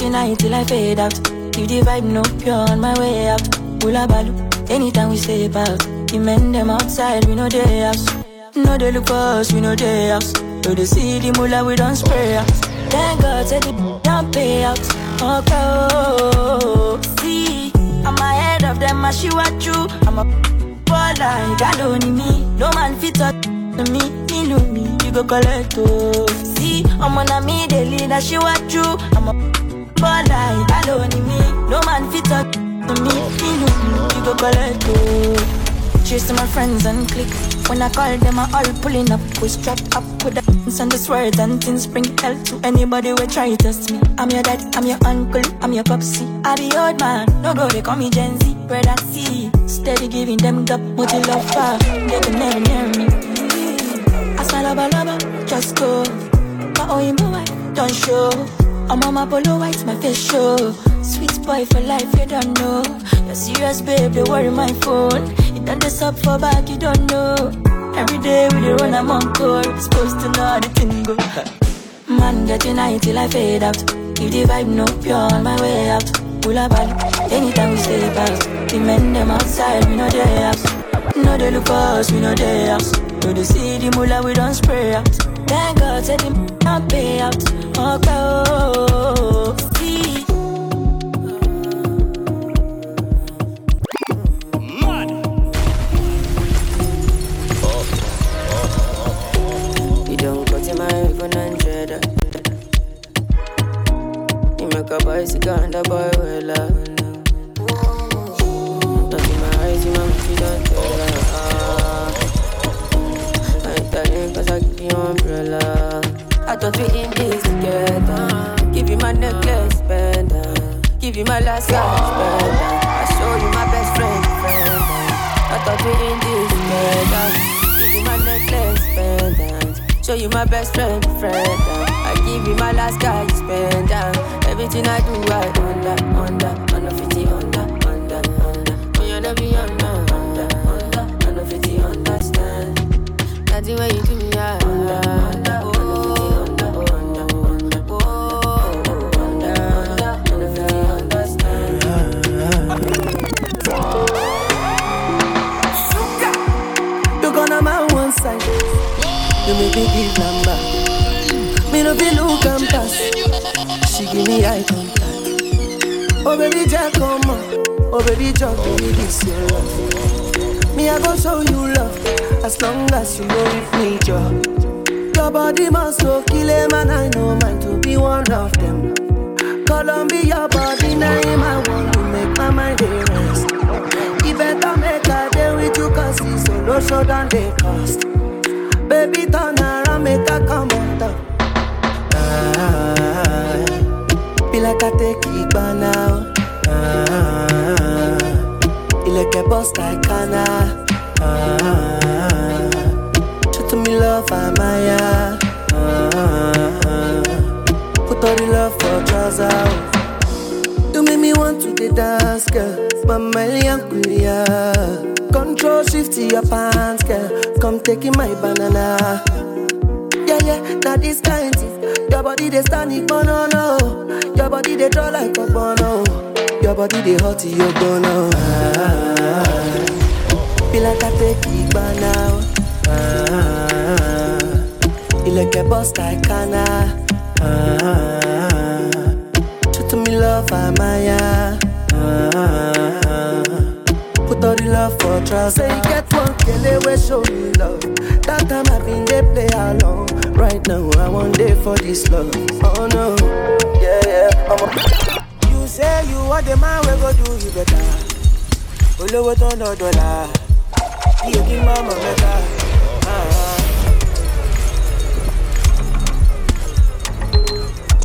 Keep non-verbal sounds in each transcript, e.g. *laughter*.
Getting high till I fade out. Keep the vibe no pure on my way out. Hula balu, anytime we say about. The men them outside, we know they house. No they look for us, we know they house. So they see the mula, we don't spray out. Thank God, said the don't pay out. Okay, oh, see, I'm ahead of them, I see what you. I'm a baller, God only me. No man fit up to me, me know me, you go collect oh. See, I'm on a me, they lead, I see what you. I'm a baller, God only me. No man fit up to me, you go collect. Chasing my friends and click. When I call them, I all pulling up. We strapped up with the and the swords and things bring hell to anybody who try to test me. I'm your dad, I'm your uncle, I'm your popsy. I be old man, no go, they call me Gen Z. Brother C, steady giving them the multi love far. They can never near me. I smell a balaba, just go. My own boy, don't show. I'm on my polo white, my face show. Sweet boy for life, you don't know. You're serious, babe, they worry my phone. You done this up for back, you don't know. Every day we dey run, I'm on call. Supposed to know how the thing go. *laughs* Man getting high till I fade out. If the vibe no pure on my way out. Hula bali, anytime we stay about. The men them outside, we know they house. No they look for us, we know they house. No they see the mula, we don't spray out. Thank God, said him not pay out. Okay, oh, see. You don't cut my iPhone and cheddar. You make a bicycle and a boy well. Touching my eyes, you make me don't cause I give you umbrella. I thought we in this together. Give you my necklace, pendant. Give you my last cash, pendant. I show you my best friend, friend. I thought we in this together. Give you my necklace, pendant. Show you my best friend, friend. I give you my last guy, spend Everything I do, I under, under, under 50, under, under, Joe. Your body must go kill him and I know mine to be one of them. Columbia body name I want to make my mind rest. You better make a day with you cause it's solo show than they cost. Baby turn around make a come on top. Ah, be like I take it by now. Ah, you like a boss like Kana. Ah, show to me love, I'm Maya. Ah, the love for trousers. You make me want to dance, girl. Mama Kulia. Control shift to your pants, girl. Come taking my banana. Yeah, yeah, now this kind thing. Your body they stand it, no, no. Your body they draw like a bono. Your body they hot, you gonna. Ah, feel like I take it by now. Ah, you like a boss like Kana. Ah, show to me love, I'm Maya. Ah, put all the love for trust. Say you get one kill we show me love. That time I been they play along. Right now I want day for this love. Oh no, yeah yeah. I'm a You say you want the man we go do you better. Olówó tó ń ná dọ́là, iye kí n má mọ̀ mẹ́ta.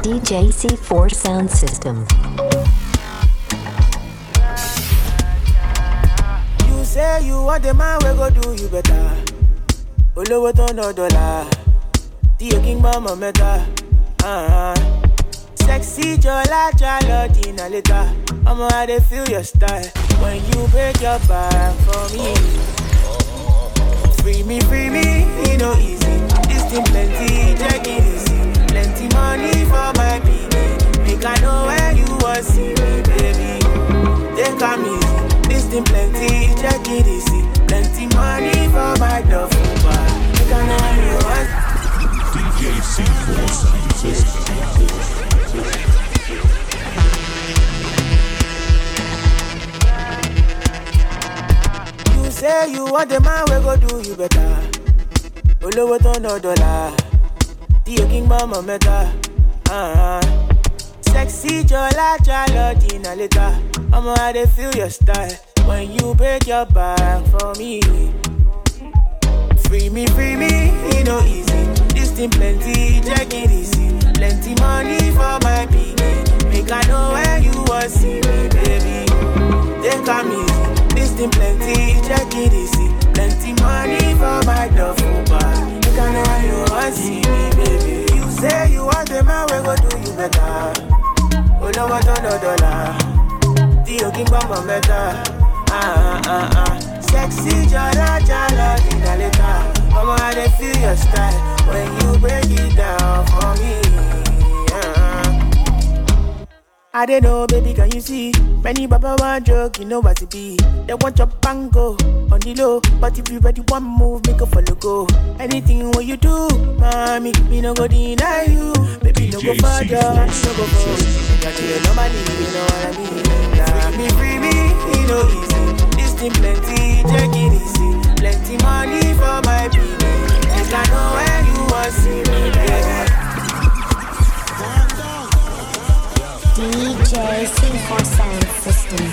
DJ C4 sound system. You say you want the man, we go do you better. Uh-huh. Sexy jọlá dínà létà, feel your style when you break your back for me. Free me, free me, easy, this thing plenty, check it easy. Olówó tó ná dọ́là, tí o kí ń gbọ́ mọ̀ mẹ́ta. Uh-huh. Sexy Jola Jalo Dina later. I'ma how they feel your style when you break your back for me. Free me, free me, it no easy. This thing plenty, check it easy. Plenty money for my baby. Make I know where you want see me, baby. Take come easy. This thing plenty, check it easy. Plenty money for my duffel bag. I know you want see me, baby. You say you want the man, we go do you better. olówó tó ná dọ́là tí o kí ń gbọ́mọ̀ mẹ́ta. Sexy jọlá dìnnà létà. Ọmọ I feel your style when you break it down for me. I don't know, baby, can you see? Many baba want joke, you know what it be. They want your bango on the low, but if you ready one move, make a follow go. Anything what you do, mommy, me no go deny you. Baby, no go further, no go further. Got you normally, you know what I mean. Nah, me free me, it no easy. This thing plenty, take it easy. Plenty money for my baby. Make I know where you want see me, baby. DJ C4 Sound System.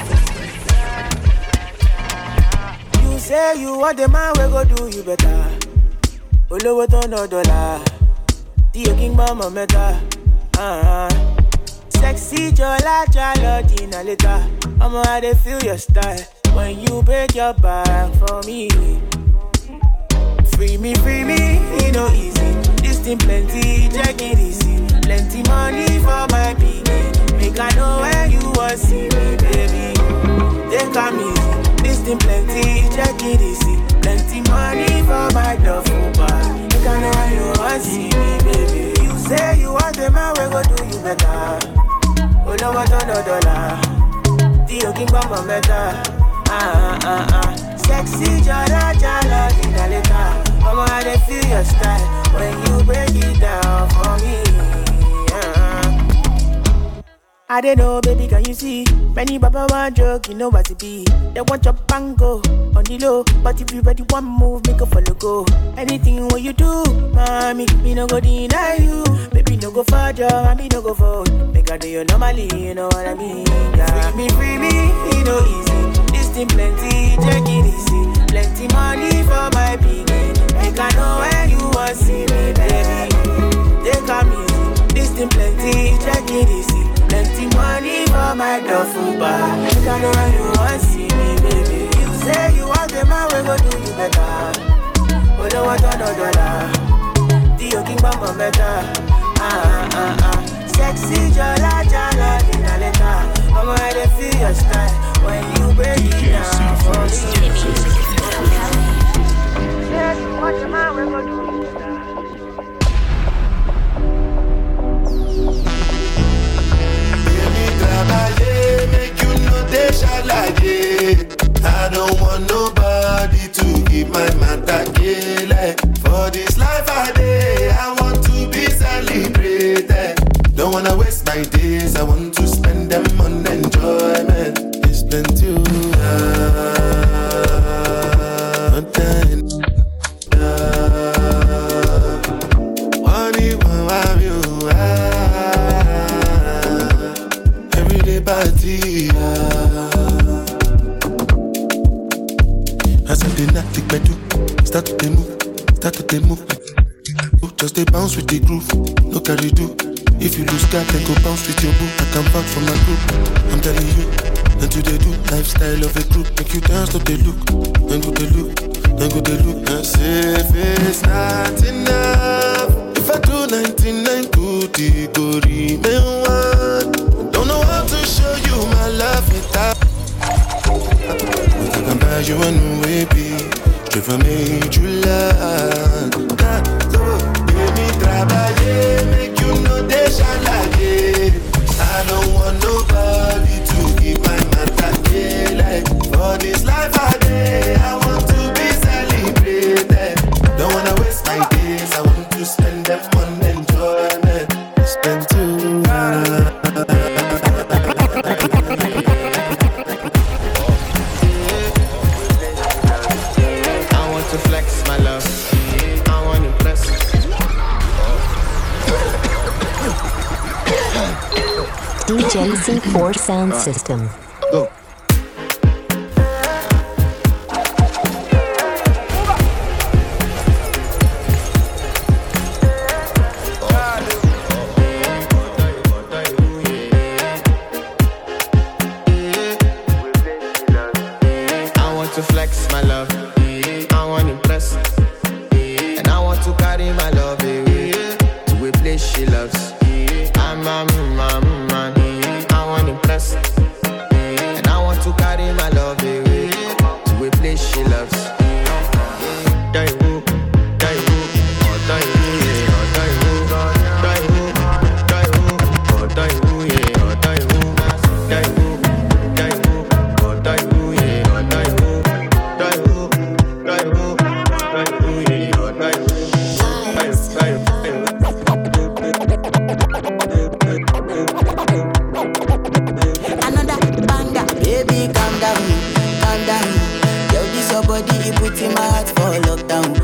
You say you want the man we go do you better. Olówó tó ná dọ́là, tí o kí mẹ́ta. Uh-huh. Sexy Jola Jalo Dina later. I'ma how they feel your style when you break your back for me. Free me, free me, it no easy. This thing plenty, check it easy. Plenty money for my baby. Make I know where you want see me, baby. Take come easy. This thing plenty, check it easy. Plenty money for my duffel bag. Make I know where you want see me, baby. You say you want the man, we go do you better. Olówó tó ná dọ́là, tí o kí gbọ́mọ̀ mẹ́ta. Ah, ah, ah. Sexy jọlá jálọ dìnnà Ọmọ I dey feel your style when you break it down for me. I don't know, baby, can you see? Many baba want joke, you know what it be. They want your bango on the low, but if you ready one move, make a follow go. Anything what you do, mommy, me no go deny you. Baby, no go further, and me no go forward. Make I do you normally, you know what I mean? Yeah. Free me, free me, it no easy. This thing plenty, take it easy. Plenty money for my baby. Make I know where you want see me, baby. Take come easy. This thing plenty, check it easy. Plenty money for my duffel bag. Make I know where you want see me, baby. You say you want the man, we go do you better. Olówó tó ná dọ́là, tí o kí ń gbọ́mọ̀ mẹ́ta. Ah, ah, ah. Sexy jọlá jálọ dìnnà létà. Ọmọ I dey feel your style when you break it down for me. Say you want the man, we go do trabalhei, make you no deixa like I don't want nobody to give my matter kele. For this life I day, I want to be celebrated. Don't wanna waste my days, lifestyle of a group, make you dance to the look, Four sound uh, system. deep within my heart for lockdown.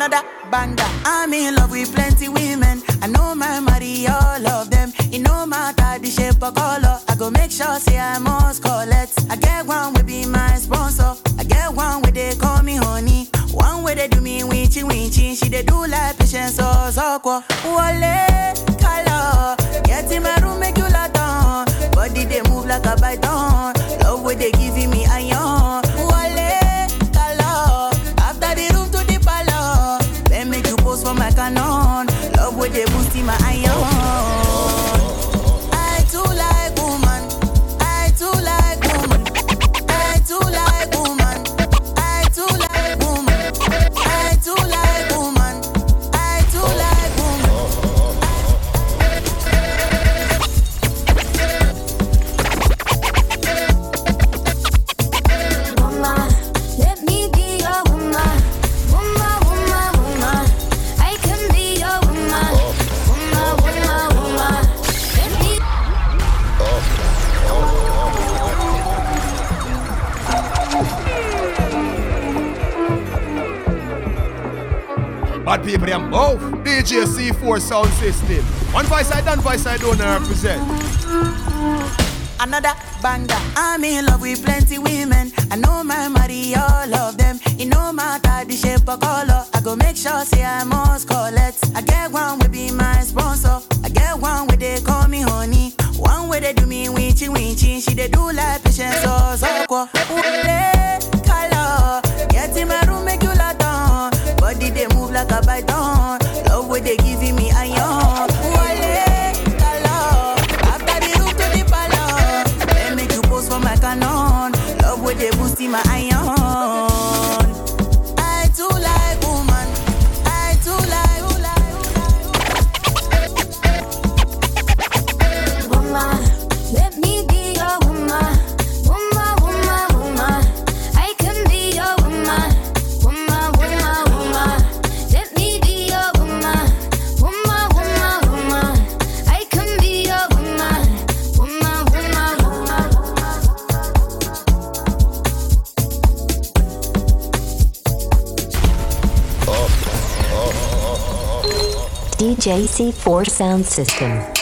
another banda. I'm in love with plenty women. I know my marry all of them. You no matter the shape or color. I go make sure say I must collect. I get one will be my sponsor. I get one where they call me honey. One way they do me winchy winchy. She they do like patience or zokwa. Wale color. Get in my room make you lot on. Body they move like a python. people them mouth. DJ C4 sound system. One voice I done, voice I don't represent. Another banger. I'm in love with plenty women. I know my money, all of them. In no matter the shape or color. I go make sure say I must collect. I get one will be my sponsor. I get one where they call me honey. One way they do me winchy winchy. She they do like patience or so, so DJ C4 sound system.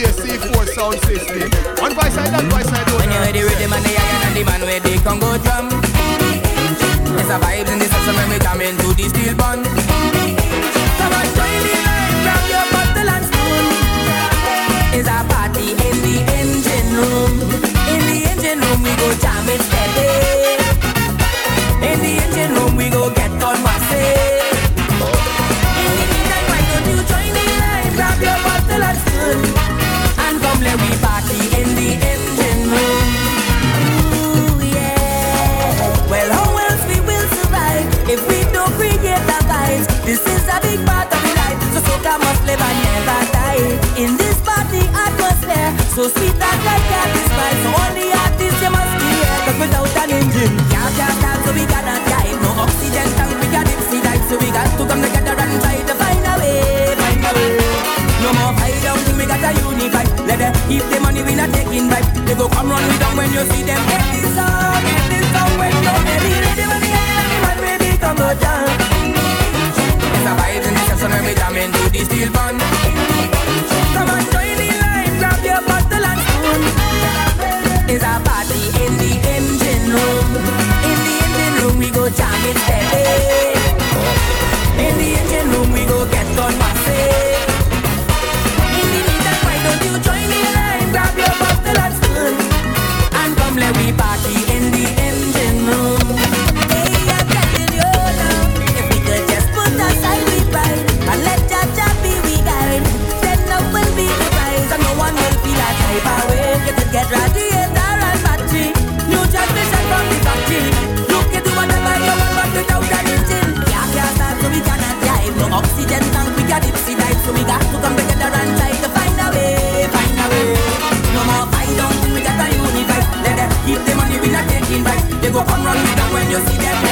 HAC4 sound system. One I that voice I. When you hear the rhythm and the iron and the man with the Congo drum, it's a vibe in the system when we come into the steel band. Only you must be here. Cause without an engine. Can't so we gotta drive No oxygen tank we dive So we got to come together and try to find a way Find a way. No more hide down we got a unify Let them keep the money we not taking vibe They go come run me down when you see them. Get this up, get this up When no heavy rhythm and the man we become a jam It's a vibe and it's a son the steel band Come on join is a party in the engine room. In the engine room, we go jamming steady. up and run with them when you see them.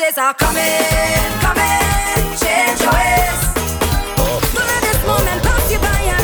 days are coming, coming. Change your ways. Oh. Don't let this moment pass you by.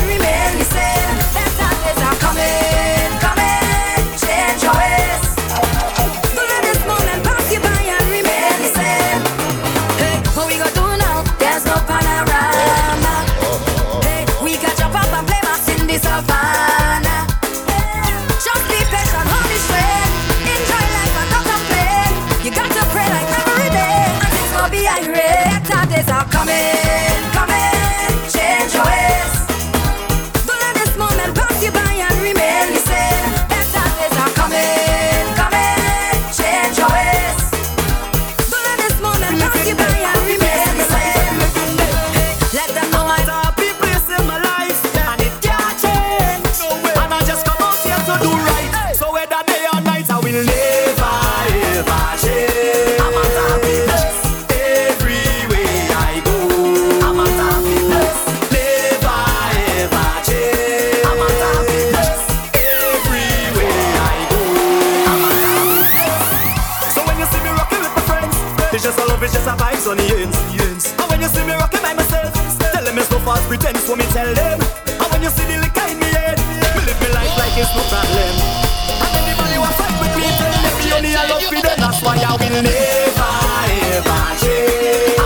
jeans, jeans. And when you see me rocking by myself, tell them it's no false pretense, so me tell them. And when you see the liquor in me head, me live me life like it's no problem. And anybody who fight with me, tell them me only I love for them, that's why I will never ever change.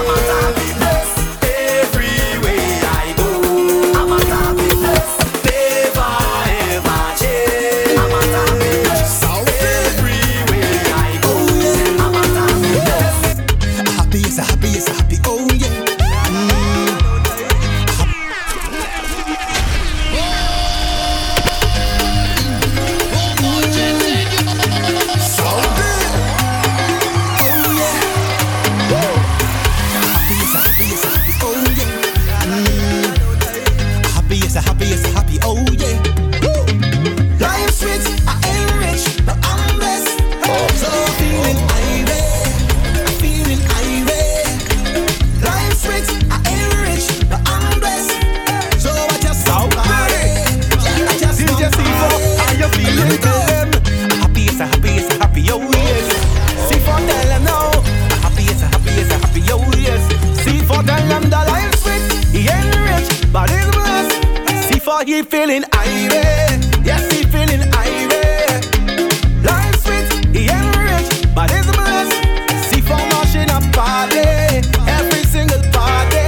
He feeling irate. Yes, he feeling irate. Life sweet, he ain't rich, but he's blessed. See for marching a party, every single party.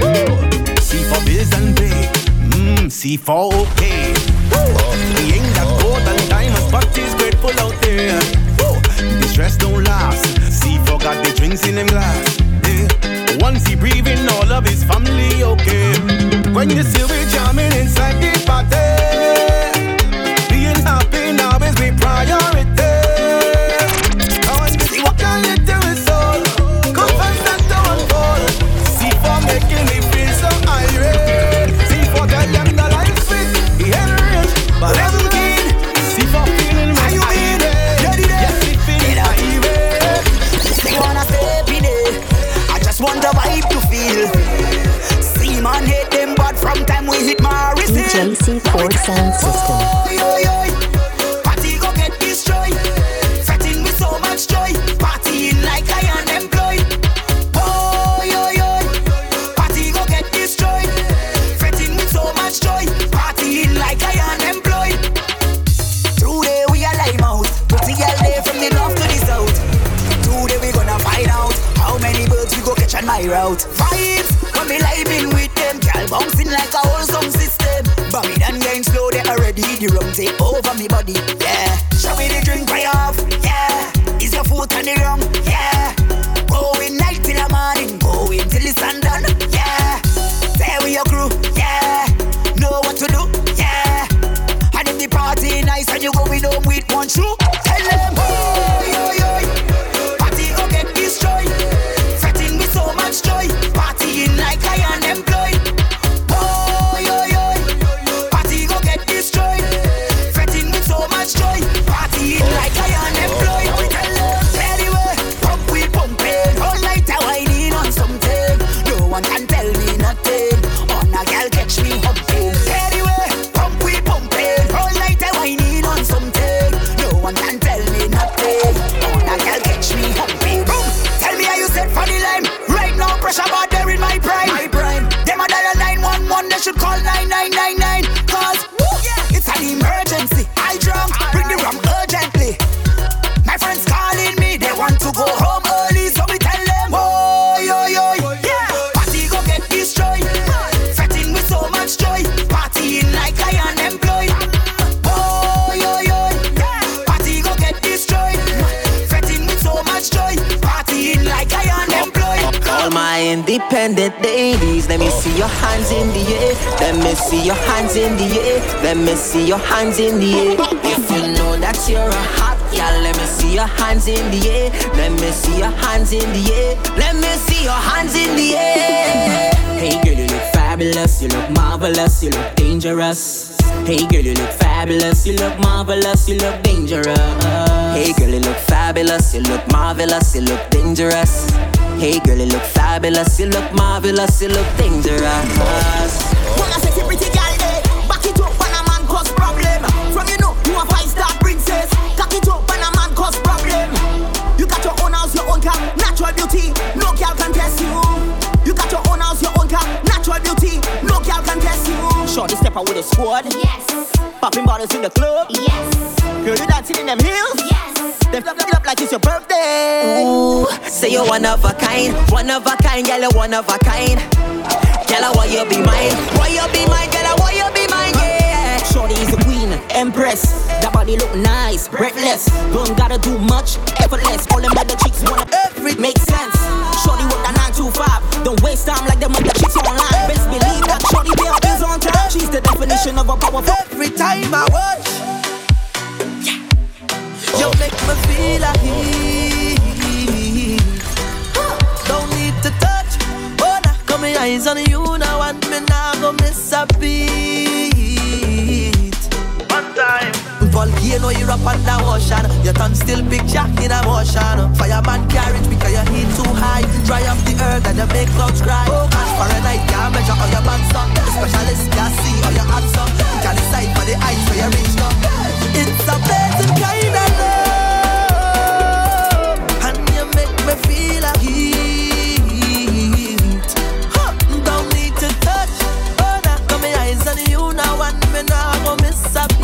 Woo. See for bills and pay, mmm, see for okay. Woo. He ain't got gold and diamonds, but he's grateful out there. Woo. The stress don't last. See for got the drinks in them glass. Yeah. Once he breathing, all of his family okay. When you see we jamming inside the party, Sound System. Me body. Independent ladies, let me see your hands in the air. Let me see your hands in the air. Let me see your hands in the air. If you know that you're a hot gal, let me see your hands in the air. Let me see your hands in the air. Let me see your hands in the air. Hey girl, you look fabulous, you look marvelous, you look dangerous. Hey girl, you look fabulous, you look marvelous, you look dangerous. Hey girl, you look fabulous, you look marvelous, you look dangerous. Hey girl, you look fabulous, you look marvelous, you look dangerous. Wanna say pretty girl, eh? Back it up when a man cause problem. From you know, you a five star princess. Cock it up when a man cause problem. You got your own house, your own car, natural beauty. No Shorty step out with a squad. Yes. Popping bottles in the club. Yes. Girl, you dancing in them heels. Yes. Them flip it up like it's your birthday. Ooh, say you're one of a kind, one of a kind, girl, you're one of a kind. Girl, I want you be mine, why you be mine, girl, I want you be mine, yeah. Shorty is a queen, empress. That body look nice, breathless. Don't gotta do much, effortless. All them other chicks wanna every make sense. Shorty work that 9 to 5. Don't waste time like them other the definition of a powerful. Every time I watch, you make me feel like heat. Don't need to touch, oh nah, got my eyes on you now and me nah go miss a beat. Volcano, you up under ocean. Your tongue still picture in a motion. Fireman carriage because your heat too high. Dry up the earth and you make clouds cry. Oh, a night can't measure all your up. The specialist can see all your hands up. You can decide for the eyes where you reach now. It's amazing kind of love, and you make me feel like heat. Huh, Don't need to touch. Oh, now got my eyes on you now and Sticky, sticky, sticky, sticky, sticky,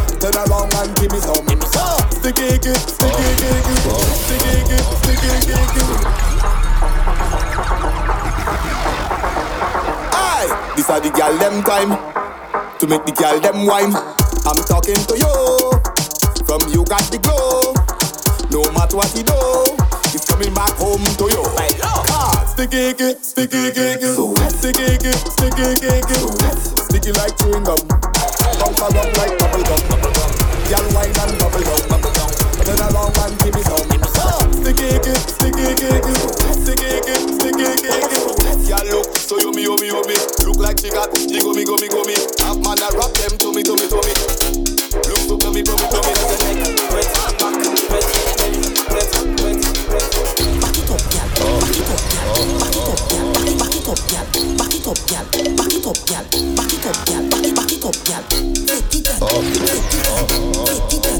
Turn around and give me some. Sticky, sticky, sticky, sticky, sticky, sticky. Aye, this are the girl them time to make the girl them wine. I'm talking to you. From you got the glow. No matter what you do, it's coming back home to you. Ah, sticky, sticky, sticky, sticky, sticky, sticky, sticky like chewing gum. Bump around like bubble gum. Girl wine and bubble gum. Turn around and give me some. Sticky, sticky, sticky, sticky, sticky, sticky. Girl look so yummy, yummy, yummy. Look like she got jiggle, go me, go me. Have man a rap them to me, to me, to me. Look so yummy, yummy, yummy. Wet, back, wet, wet, wet, wet. Back it up, gal. Back it up, gal. Back it up, gal. Back it, up, gal. Back it up, gal. Back it up, gal. Back it up, gal. Oficial. Oh, oh, oh,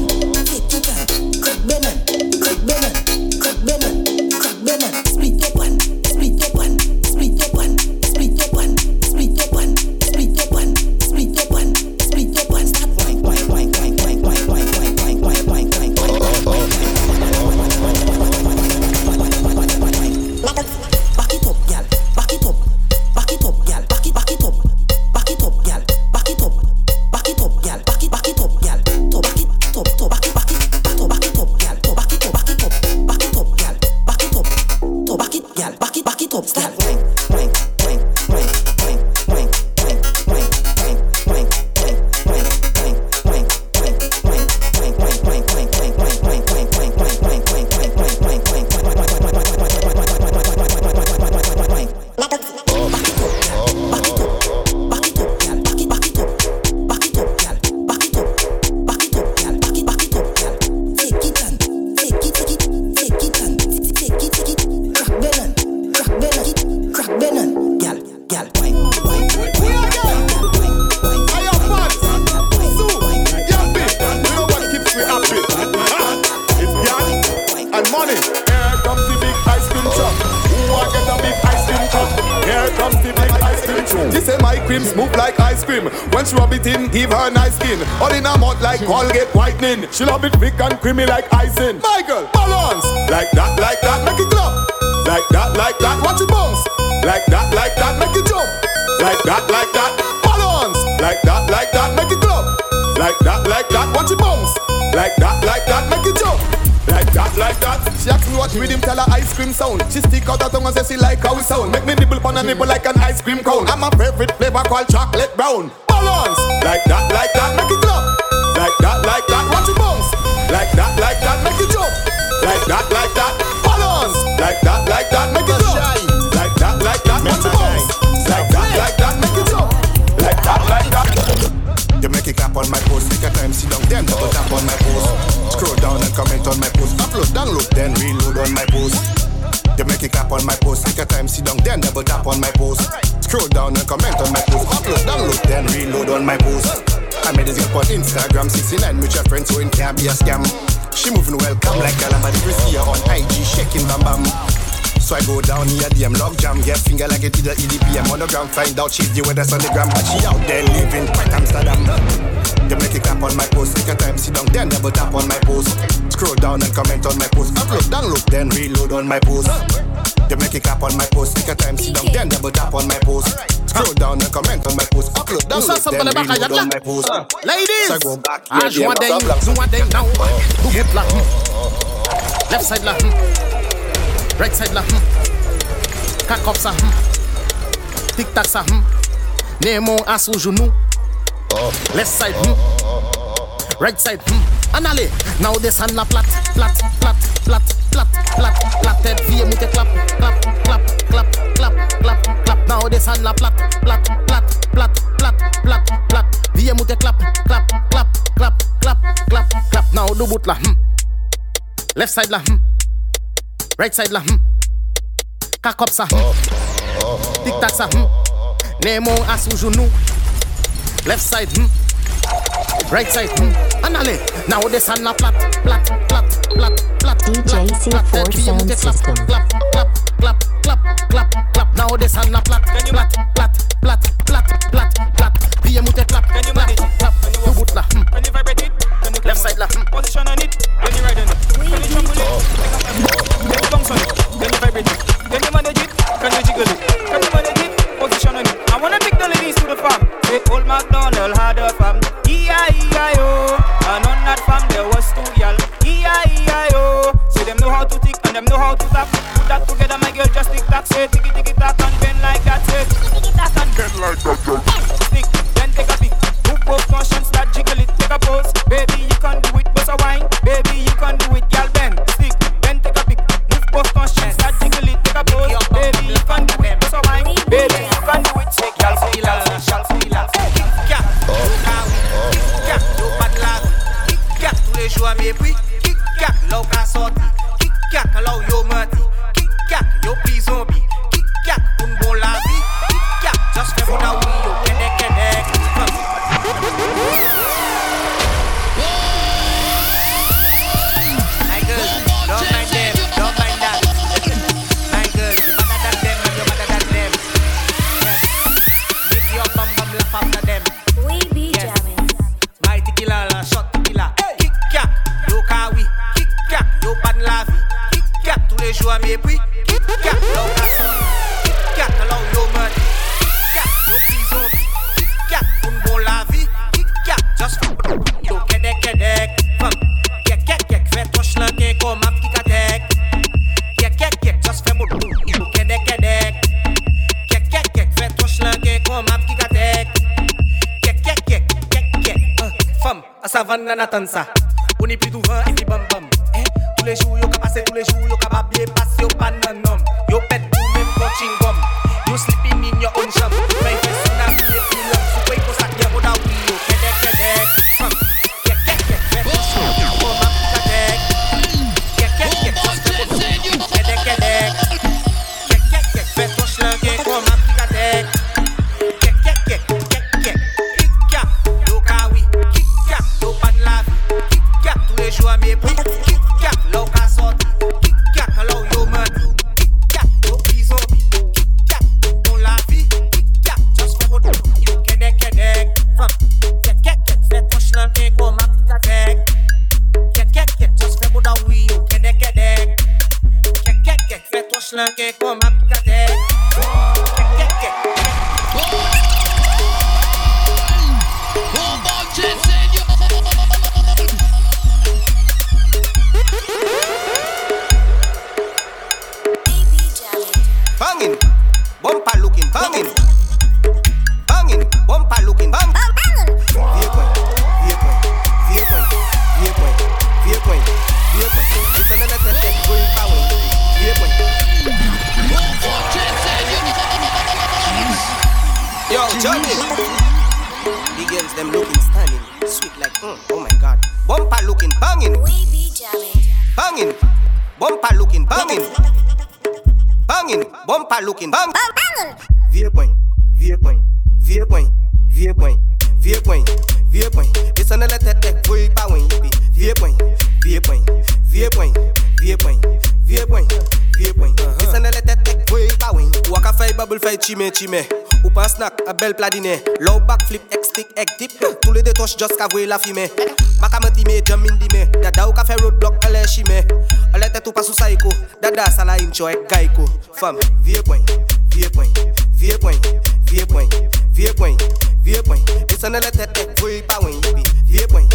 cream smooth like ice cream. When she rub it in, give her nice skin. All in her mouth like Colgate whitening. She love it thick and creamy like icing. My girl, balance like that, like that, make it clap. Like that, like that, watch it bounce. Like that, like that, make it jump. Like that, like that, balance. Like that, like that, make it clap. Like that, like that, watch it bounce. Like that, like that, make it jump. Like that, like that. She ask me what rhythm tell her ice cream sound. She stick out her tongue and say she like how it sound. Make me nibble on a nibble like an ice cream cone. I'm a favorite flavor called chocolate brown. Balance. Like that, like that, make it clap. Like that, like that, watch it bounce. Like that, like that, make it jump. Like that, like that, comment on my post. Upload, download, then reload on my post. You make it clap on my post, take a time, sit down, then double tap on my post. Scroll down and comment on my post. Upload, download, then reload on my post. I made this girl on Instagram, 69 with your friends, so it can't be a scam. She moving well, come like Calamari, her on IG, shaking bam bam. So I go down here, DM log jam, get finger like it did the EDP. I'm on the ground, find out she's the weather's on the gram, but she out there living quite Amsterdam. You make it clap on my post, take a time, sit down, then double tap on my post. Scroll down and comment on my post. Upload, download, then reload on my post. You make it clap on my post, take a time, sit down, then double tap on my post. Scroll down and comment on my post. Upload, download, then reload on my post. Ladies, So I go back, ah, je vois des, je vois des now. Bouboute là, hmm. left side là, hmm. right side là, hmm. cock up ça, hmm. tic tac ça, hmm. Nemo à sous genou, left side. Right side, hmm, anale. Now this hand la flat, flat, flat, flat, flat, flat, flat. Head fear me clap, clap, clap, clap, clap, clap, clap. Now this hand la flat, flat, flat, flat, flat, flat, flat. Fear me to clap, clap, clap, clap, clap, clap, clap. Now do boot la, hmm. Left side la, hmm. Right side la, hmm. Cock up sa, hmm. Tic tac sa, hmm. Nemo asu sous. Left side, hmm right side. Now this a flat, flat, flat, flat, flat, DJ flat, flat, sound system. Clap, clap, clap, clap, clap, clap. Now flat, flat, flat, flat, flat, flat, flat. A clap, can you manage? Clap, you. Can you vibrate it? Left side lah. Position on it. When you ride on it. You on it. natansa chimé, chimé. Ou pas snack, a belle pladiné. Low back flip, ex stick, egg dip. Tous les détoches, just qu'avouer la fumée. Maka me timé, jam in dimé. Dada ou café roadblock, elle est chimé. Elle était tout pas sous psycho. Dada, ça la incho, ex gaiko. Femme, vieux point, vieux point, vieux point, vieux point, vieux point, vieux point. Et ne la tête, ex, voyez pas, ouin yippie. Vieux point.